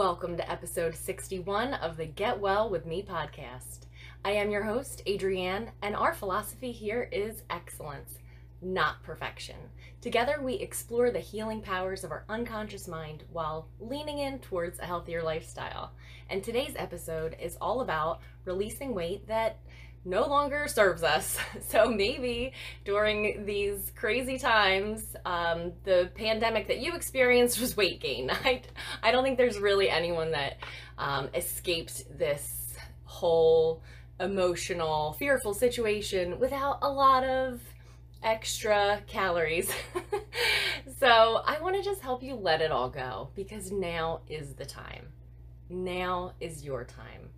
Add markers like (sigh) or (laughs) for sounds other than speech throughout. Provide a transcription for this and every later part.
Welcome to episode 61 of the Get Well with Me podcast. I am your host, Adrienne, and our philosophy here is excellence, not perfection. Together, we explore the healing powers of our unconscious mind while leaning in towards a healthier lifestyle. And today's episode is all about releasing weight that no longer serves us. (laughs) So maybe during these crazy times, um, the pandemic that you experienced was weight gain. (laughs) I, I don't think there's really anyone that um, escaped this whole emotional, fearful situation without a lot of extra calories. (laughs) so I want to just help you let it all go because now is the time. Now is your time.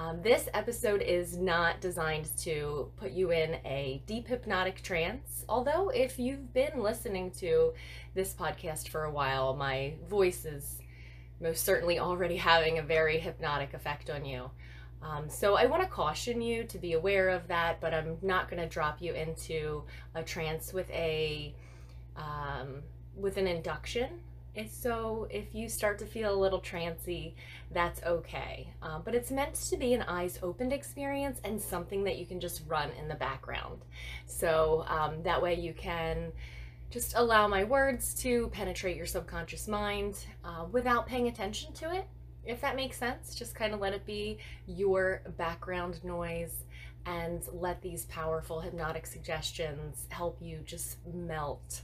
Um, this episode is not designed to put you in a deep hypnotic trance, although, if you've been listening to this podcast for a while, my voice is most certainly already (laughs) having a very hypnotic effect on you. Um, so, I want to caution you to be aware of that, but I'm not going to drop you into a trance with a um, with an induction and so if you start to feel a little trancy, that's okay. Uh, but it's meant to be an eyes opened experience and something that you can just run in the background. So um, that way you can just allow my words to penetrate your subconscious mind uh, without paying attention to it. If that makes sense, just kind of let it be your background noise and let these powerful hypnotic suggestions help you just melt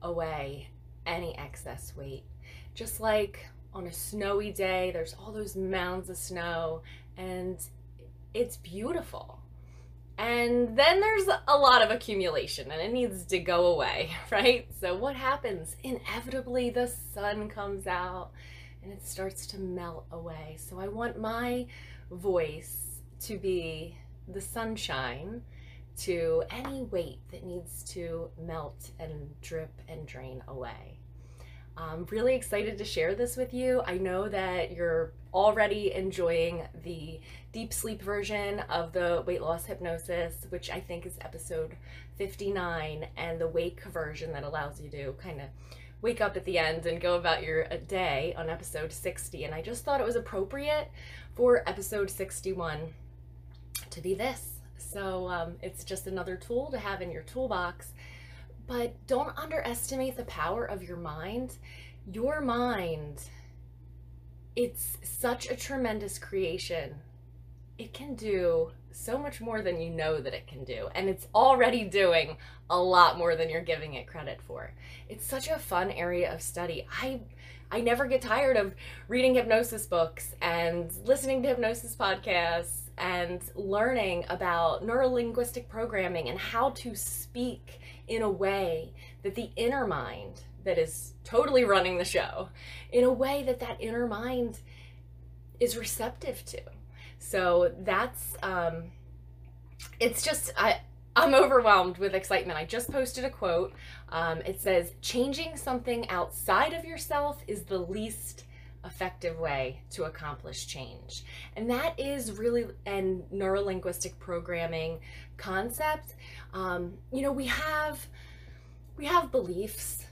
away any excess weight. Just like on a snowy day, there's all those mounds of snow and it's beautiful. And then there's a lot of accumulation and it needs to go away, (laughs) right? So, what happens? Inevitably, the sun comes out and it starts to melt away. So, I want my voice to be the sunshine to any weight that needs to melt and drip and drain away. I'm really excited to share this with you. I know that you're already enjoying the deep sleep version of the weight loss hypnosis, which I think is episode 59, and the wake version that allows you to kind of wake up at the end and go about your day on episode 60. And I just thought it was appropriate for episode 61 to be this. So um, it's just another tool to have in your toolbox. But don't underestimate the power of your mind. Your mind, it's such a tremendous creation. It can do so much more than you know that it can do. And it's already doing a lot more than you're giving it credit for. It's such a fun area of study. I I never get tired of reading hypnosis books and listening to hypnosis podcasts and learning about neurolinguistic programming and how to speak in a way that the inner mind that is totally running the show in a way that that inner mind is receptive to so that's um it's just i I'm overwhelmed with excitement. I just posted a quote. Um, it says, Changing something outside of yourself is the least effective way to accomplish change. And that is really an neurolinguistic programming concept. Um, you know, we have we have beliefs,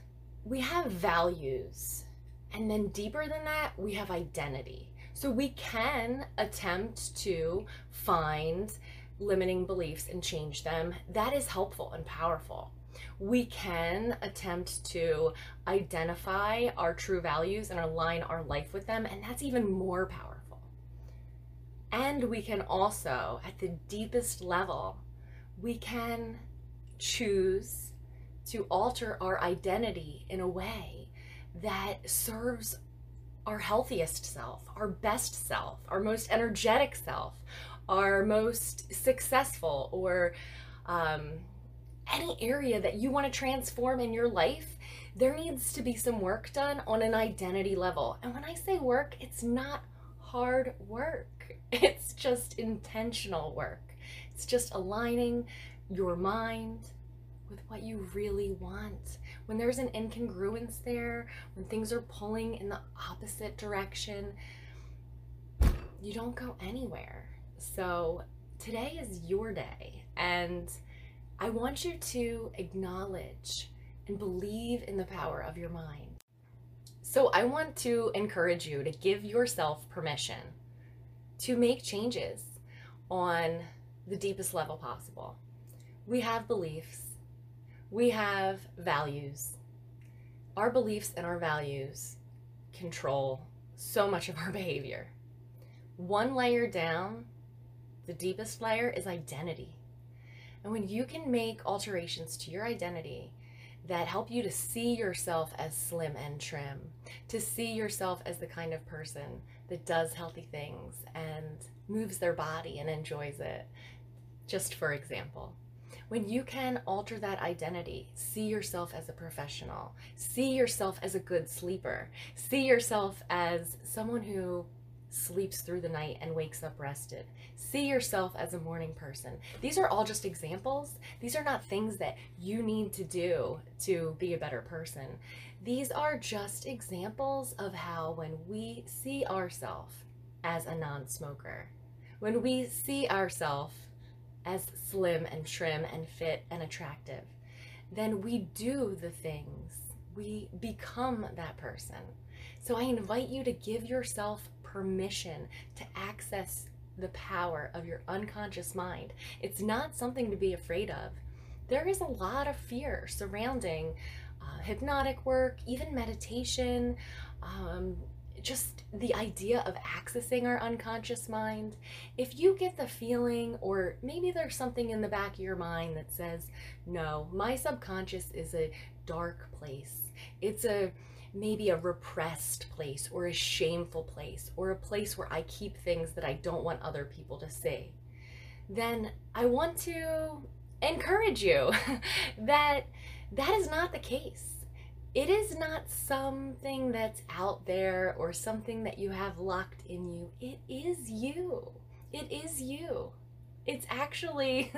we have values, and then deeper than that, we have identity. So we can attempt to find limiting beliefs and change them. That is helpful and powerful we can attempt to identify our true values and align our life with them, and that's even more powerful. And we can also, at the deepest level, we can choose to alter our identity in a way that serves our healthiest self, our best self, our most energetic self, our most successful or um, any area that you want to transform in your life, there needs to be some work done on an identity level. And when I say work, it's not hard work, (laughs) it's just intentional work. It's just aligning your mind with what you really want. When there's an incongruence there, when things are pulling in the opposite direction, you don't go anywhere. So today is your day, and I want you to acknowledge and believe in the power of your mind. So I want to encourage you to give yourself permission to make changes on the deepest level possible. We have beliefs, we have values. Our beliefs and our values control so much of our (laughs) behavior. One layer down, the deepest layer is identity. And when you can make alterations to your identity that help you to see yourself as slim and trim, to see yourself as the kind of person that does healthy things and moves their body and enjoys it, just for example. When you can alter that identity, see yourself as a professional, see yourself as a good sleeper, see yourself as someone who sleeps through the night and wakes up rested. See yourself as a morning person. These are all just examples. These are not things that you need to do to be a better person. These are just examples of how when we see ourselves as a non smoker, when we see ourselves as slim and trim and fit and attractive, then we do the things. We become that person. So I invite you to give yourself permission to access the power of your unconscious mind. It's not something to be afraid of. There is a lot of fear surrounding uh, hypnotic work, even meditation, um, just the idea of accessing our unconscious mind. If you get the feeling, or maybe there's something in the back of your mind that says, no, my subconscious is a dark place. It's a maybe a repressed place or a shameful place or a place where I keep things that I don't want other people to see, then I want to encourage you (laughs) that that is not the case. It is not something that's out there or something that you have locked in you. It is you. It is you. It's actually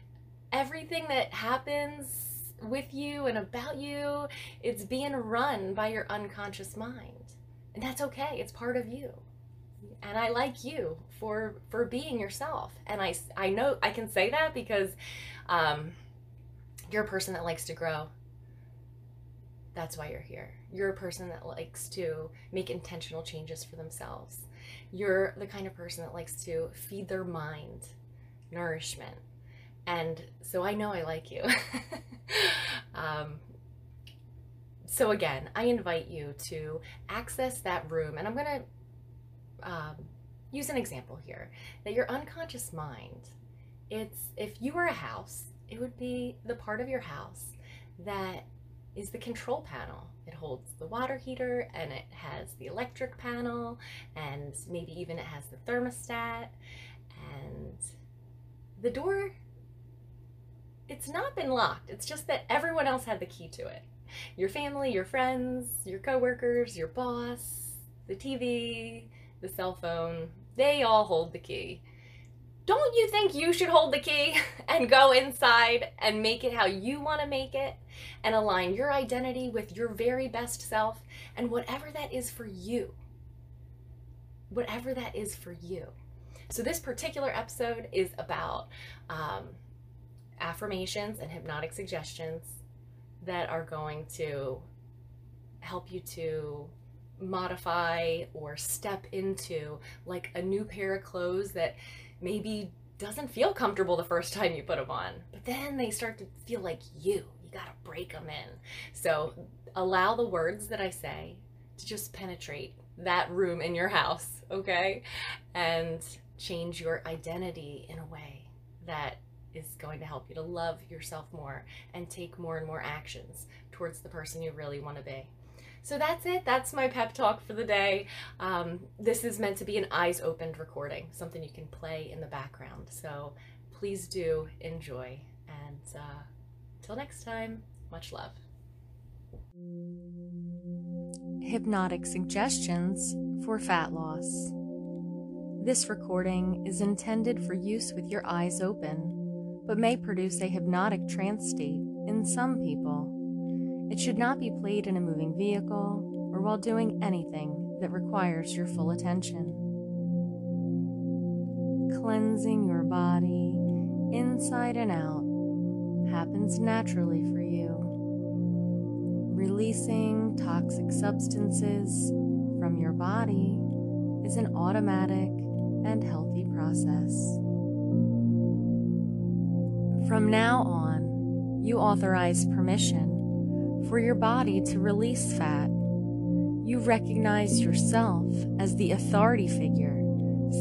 (laughs) everything that happens with you and about you. It's being run by your unconscious mind. And that's okay. It's part of you. And I like you for for being yourself. And I I know I can say that because um you're a person that likes to grow. That's why you're here. You're a person that likes to make intentional changes for themselves. You're the kind of person that likes to feed their mind nourishment and so I know I like you. (laughs) um, so again, I invite you to access that room, and I'm going to um, use an example here that your unconscious mind. It's if you were a house, it would be the part of your house that is the control panel. It holds the water heater and it has the electric panel and maybe even it has the thermostat and the door it's not been locked. It's just that everyone else had the key to it. Your family, your friends, your coworkers, your boss, the TV, the cell phone, they all hold the key. Don't you think you should hold the key (laughs) and go inside and make it how you want to make it and align your identity with your very best self and whatever that is for you? Whatever that is for you. So, this particular episode is about um, affirmations and hypnotic suggestions that are going to help you to modify or step into like a new pair of clothes that maybe doesn't feel comfortable the first time you put them on, but then they start to feel like you. You got to break them in. So allow the words that I say to just penetrate that room in your house, okay? And change your identity in a way that is going to help you to love yourself more and take more and more actions towards the person you really want to be. So that's it. That's my pep talk for the day. Um, this is meant to be an eyes opened recording, something you can play in the background. So please do enjoy. And uh, Till next time, much love. Hypnotic suggestions for fat loss. This recording is intended for use with your eyes open, but may produce a hypnotic trance state in some people. It should not be played in a moving vehicle or while doing anything that requires your full attention. Cleansing your body inside and out happens naturally for you. Releasing toxic substances from your body is an automatic and healthy process. From now on, you authorize permission for your body to release fat. You recognize yourself as the authority figure,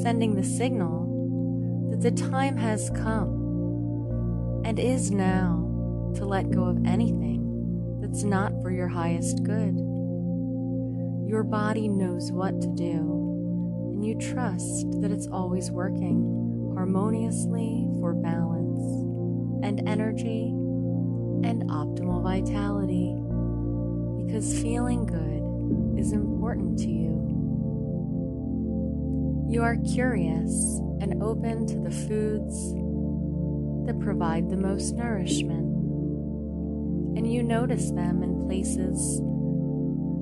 sending the signal that the time has come and is now to let go of anything that's not for your highest good. Your body knows what to do, and you trust that it's always working harmoniously for balance and energy and optimal vitality because feeling good is important to you. You are curious and open to the foods that provide the most nourishment, and you notice them in places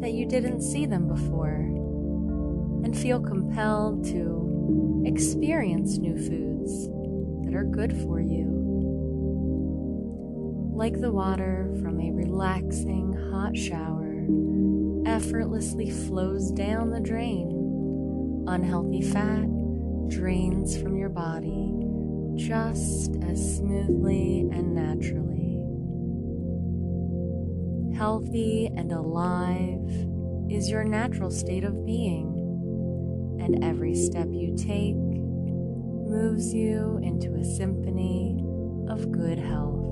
that you didn't see them before, and feel compelled to experience new foods that are good for you. Like the water from a relaxing hot shower, effortlessly flows down the drain. Unhealthy fat drains from your body just as smoothly and naturally. Healthy and alive is your natural state of being, and every step you take moves you into a symphony of good health,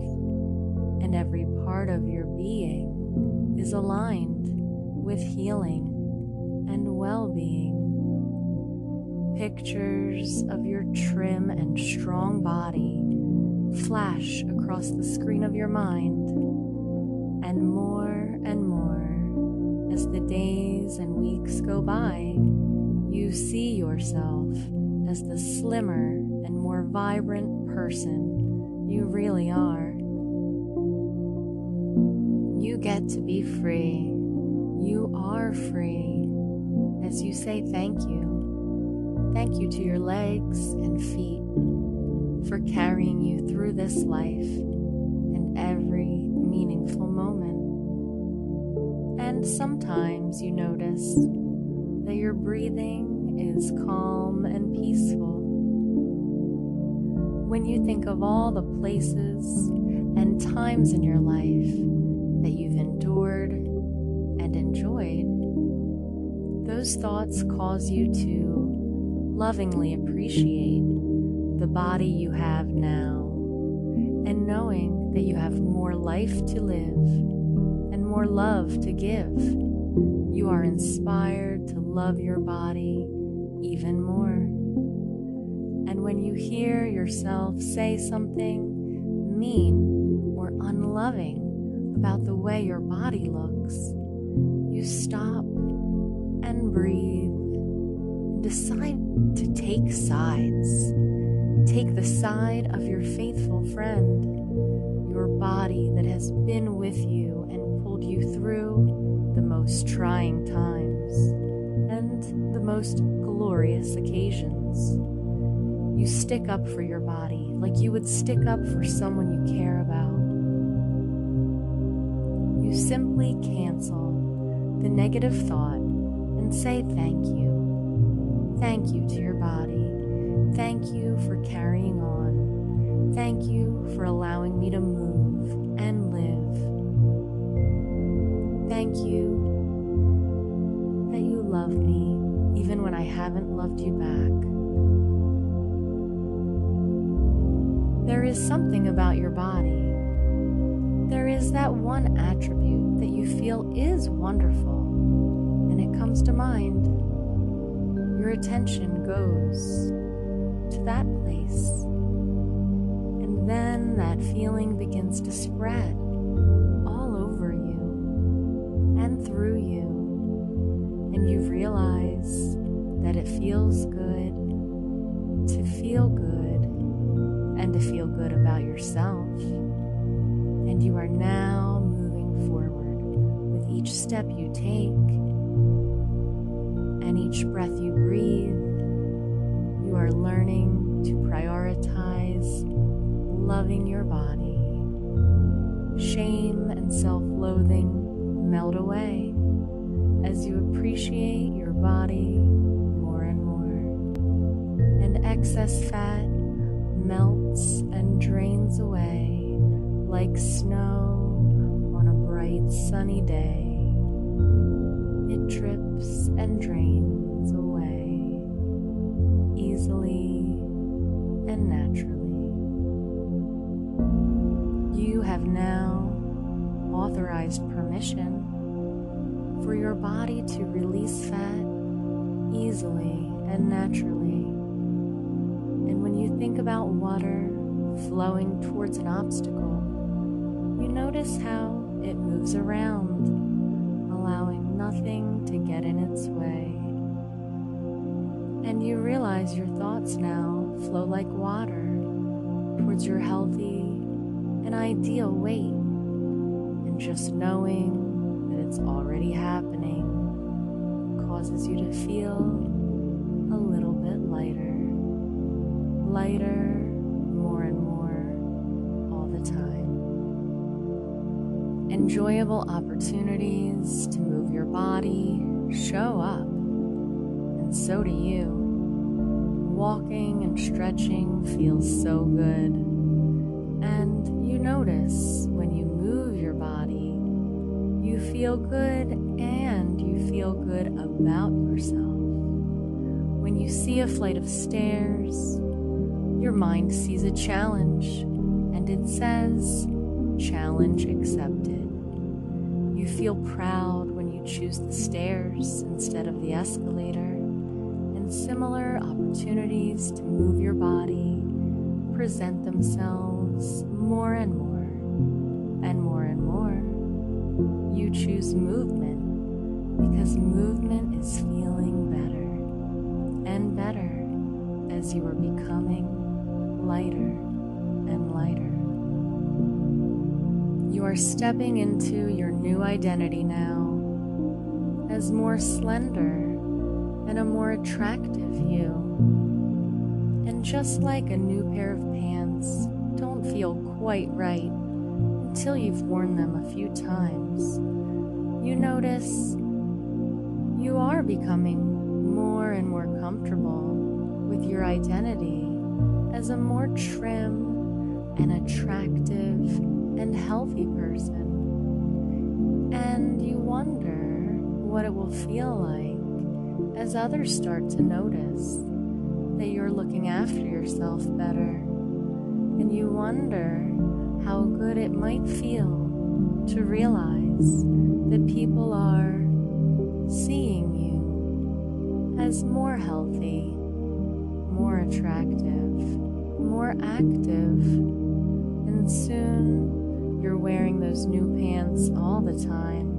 and every part of your being is aligned with healing and well being. Pictures of your trim and strong body flash across the screen of your mind, and more and more as the days and weeks go by, you see yourself as the slimmer and more vibrant person you really are. You get to be free. You are free as you say thank you. Thank you to your legs and feet for carrying you through this life and every meaningful moment. And sometimes you notice that your breathing is calm and peaceful. When you think of all the places and times in your life enjoyed, those thoughts cause you to lovingly appreciate the body you have now and knowing that you have more life to live and more love to give. You are inspired to love your body even more. And when you hear yourself say something mean or unloving about the way your body looks, you stop and breathe and decide to take sides. Take the side of your faithful friend, your body that has been with you and pulled you through the most trying times and the most glorious occasions. You stick up for your body like you would stick up for someone you care about. You simply cancel the negative thought and say thank you. Thank you to your body. Thank you for carrying on. Thank you for allowing me to move and live. Thank you that you love me even when I haven't loved you back. There is something about your body. There is that one attribute that you feel is wonderful, and it comes to mind. Your attention goes to that place, and Then that feeling begins to spread all over you and through you, and you realize that it feels good to feel good and to feel good about yourself. And you are now moving forward with each step you take and each breath you breathe. You are learning to prioritize loving your body. Shame and self loathing melt away as you appreciate your body more and more. And excess fat melts and drains away like snow on a bright sunny day. It drips and drains away easily and naturally. You have now authorized permission for your body to release fat easily and naturally. And when you think about water flowing towards an obstacle, you notice how it moves around, allowing nothing to get in its way. And you realize your thoughts now flow like water towards your healthy and ideal weight. And just knowing that it's already happening causes you to feel a little bit lighter, lighter, Enjoyable opportunities to move your body show up, and so do you. Walking and stretching feels so good, and you notice when you move your body, you feel good and you feel good about yourself. When you see a flight of stairs, your mind sees a challenge and it says, Challenge accepted. You feel proud when you choose the stairs instead of the escalator, and similar opportunities to move your body present themselves more and more and more and more. You choose movement because movement is feeling better and better as you are becoming lighter and lighter. You are stepping into your new identity now as more slender and a more attractive you. And just like a new pair of pants don't feel quite right until you've worn them a few times, you notice you are becoming more and more comfortable with your identity as a more trim and attractive and healthy person. And you wonder what it will feel like as others start to notice that you're looking after yourself better. And you wonder how good it might feel to realize that people are seeing you as more healthy, more attractive, more active, and soon you're wearing those new pants all the time,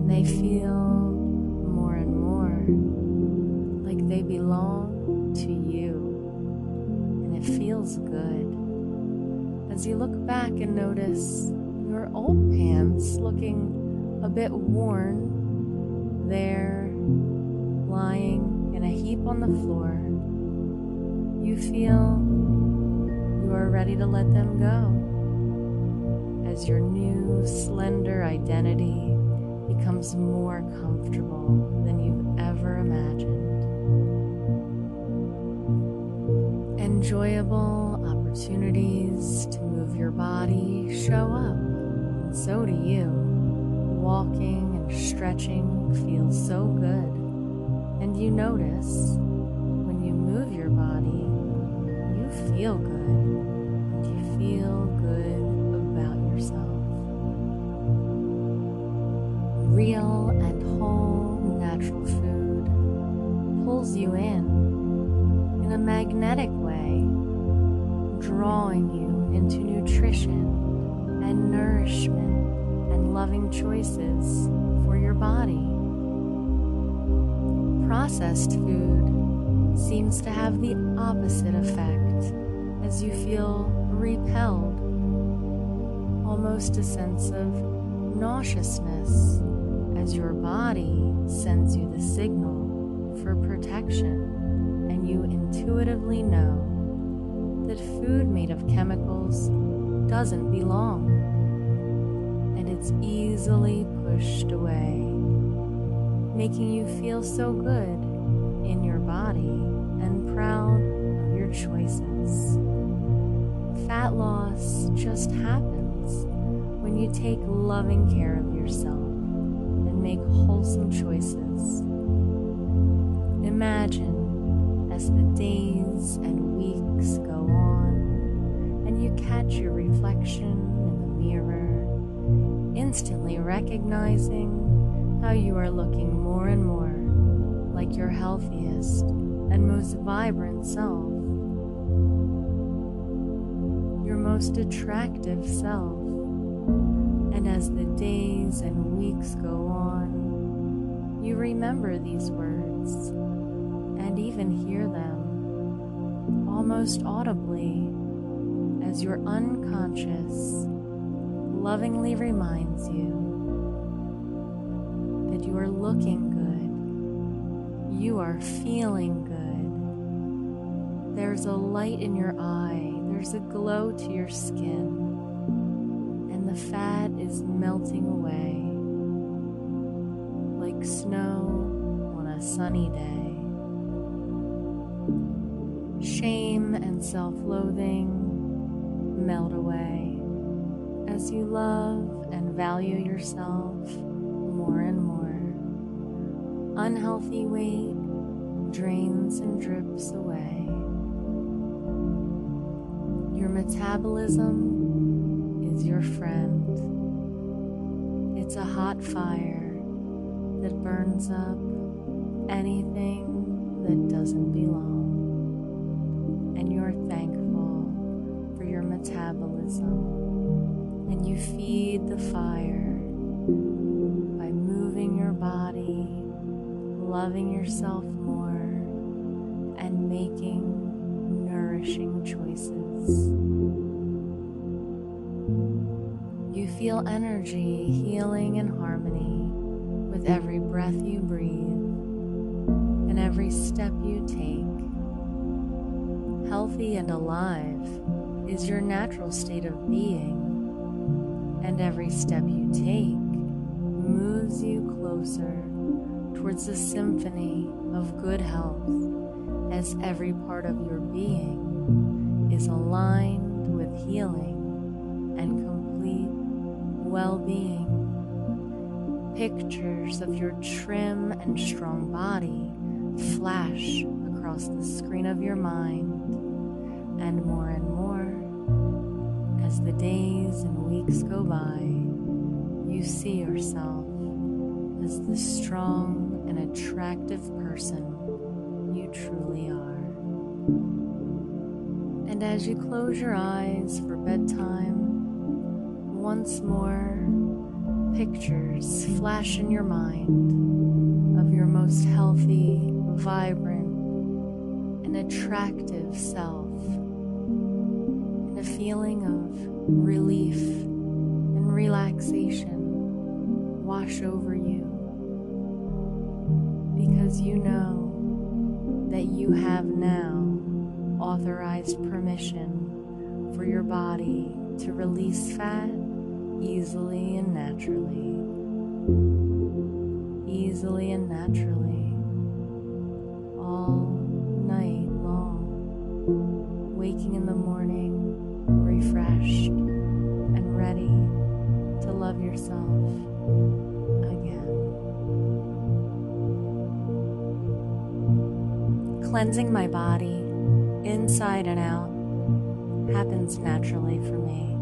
and they feel more and more like they belong to you, and it feels good. As you look back and notice your old pants looking a bit worn there, lying in a heap on the floor, you feel you are ready to let them go as your new slender identity becomes more comfortable than you've ever imagined. Enjoyable opportunities to move your body show up, and so do you. Walking and stretching feels so good, and you notice when you move your body, you feel good, you feel good Real and whole natural food pulls you in in a magnetic way, drawing you into nutrition and nourishment and loving choices for your body. Processed food seems to have the opposite effect as you feel repelled, almost a sense of nauseousness as your body sends you the signal for protection and you intuitively know that food made of chemicals doesn't belong and it's easily pushed away, making you feel so good in your body and proud of your choices. Fat loss just happens when you take loving care of yourself make wholesome choices. Imagine as the days and weeks go on and you catch your reflection in the mirror, instantly recognizing how you are looking more and more like your healthiest and most vibrant self, your most attractive self. And as the days and weeks go on, you remember these words and even hear them almost audibly as your unconscious lovingly reminds you that you are looking good, you are feeling good. There's a light in your eye, there's a glow to your skin. And the fat is melting away like snow on a sunny day. Shame and self loathing melt away as you love and value yourself more and more. Unhealthy weight drains and drips away. Your metabolism is your friend. It's a hot fire that burns up anything that doesn't belong. And you're thankful for your metabolism. And you feed the fire by moving your body, loving yourself more, and making nourishing choices. You feel energy healing and harmony with every breath you breathe and every step you take. Healthy and alive is your natural state of being, and every step you take moves you closer towards the symphony of good health as every part of your being is aligned with healing and complete well being. Pictures of your trim and strong body flash across the screen of your mind, and more and more, as the days and weeks go by, you see yourself as the strong and attractive person you truly are. And as you close your eyes for bedtime, once more pictures flash in your mind of your most healthy, vibrant, and attractive self, and a feeling of relief and relaxation wash over you because you know that you have now authorized permission for your body to release fat easily and naturally. Easily and naturally. All night long. Waking in the morning, refreshed and ready to love yourself again. Cleansing my body, inside and out, happens naturally for me.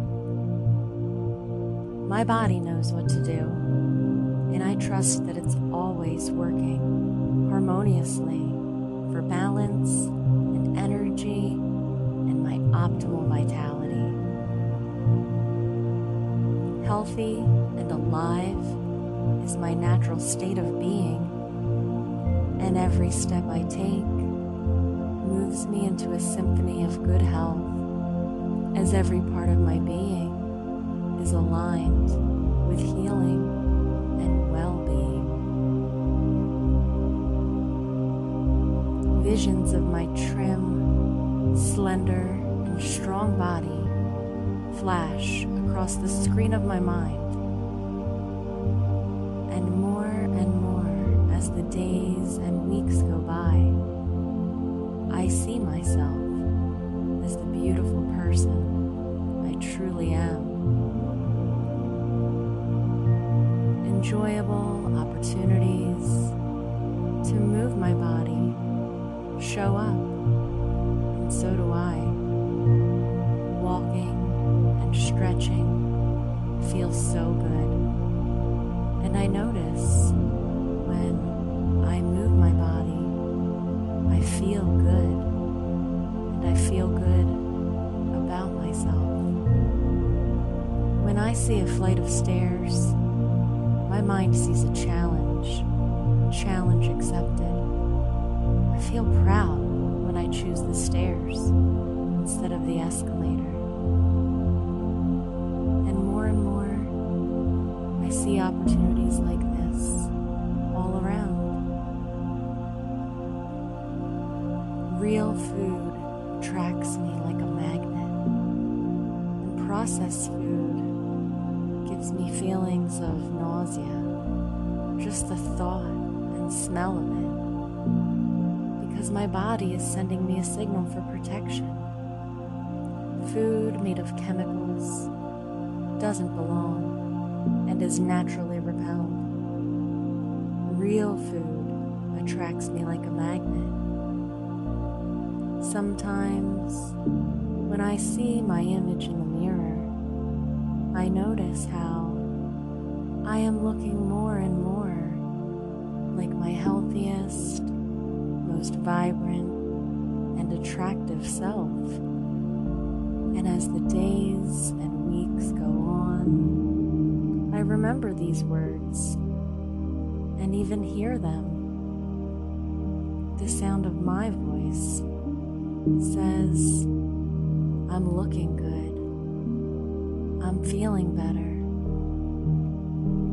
My body knows what to do, and I trust that it's always working harmoniously for balance and energy and my optimal vitality. Healthy and alive is my natural state of being, and every step I take moves me into a symphony of good health as every part of my being is aligned with healing and well being. Visions of my trim, slender, and strong body flash across the screen of my mind. And more Enjoyable opportunities to move my body show up, and so do I. Walking and stretching feels so good, and I notice when I move my body, I feel good, and I feel good about myself. When I see a flight of stairs, my mind sees a challenge, challenge accepted. I feel proud when I choose the stairs instead of the escalator. And more and more, I see opportunities like this all around. Real food attracts me like a magnet, and processed food gives me feelings of nausea, just the thought and smell of it, because my body is sending me a signal for protection. Food made of chemicals doesn't belong and is naturally repelled. Real food attracts me like a magnet. Sometimes, when I see my image in the I notice how I am looking more and more like my healthiest, most vibrant, and attractive self. And as the days and weeks go on, I remember these words and even hear them. The sound of my voice says, I'm looking good. I'm feeling better.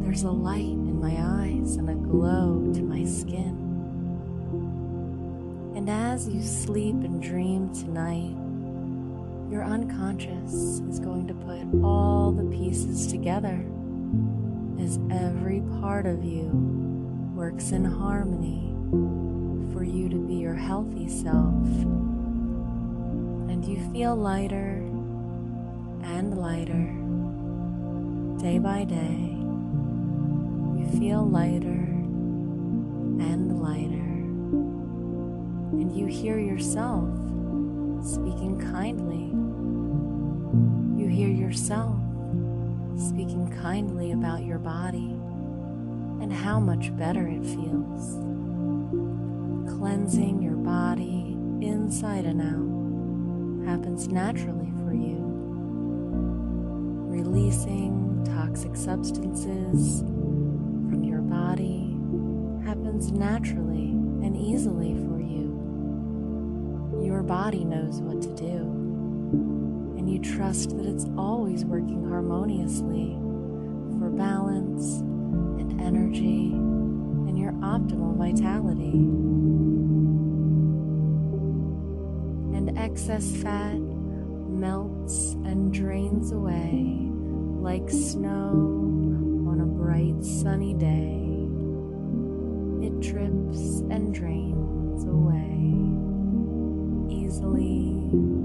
There's a light in my eyes and a glow to my skin. And as you sleep and dream tonight, your unconscious is going to put all the pieces together as every part of you works in harmony for you to be your healthy self. And you feel lighter and lighter day by day. You feel lighter and lighter. And you hear yourself speaking kindly. You hear yourself speaking kindly about your body and how much better it feels. Cleansing your body inside and out happens naturally. Releasing toxic substances from your body happens naturally and easily for you. Your body knows what to do, and you trust that it's always working harmoniously for balance and energy and your optimal vitality. And excess fat melts and drains away like snow on a bright sunny day. It drips and drains away easily.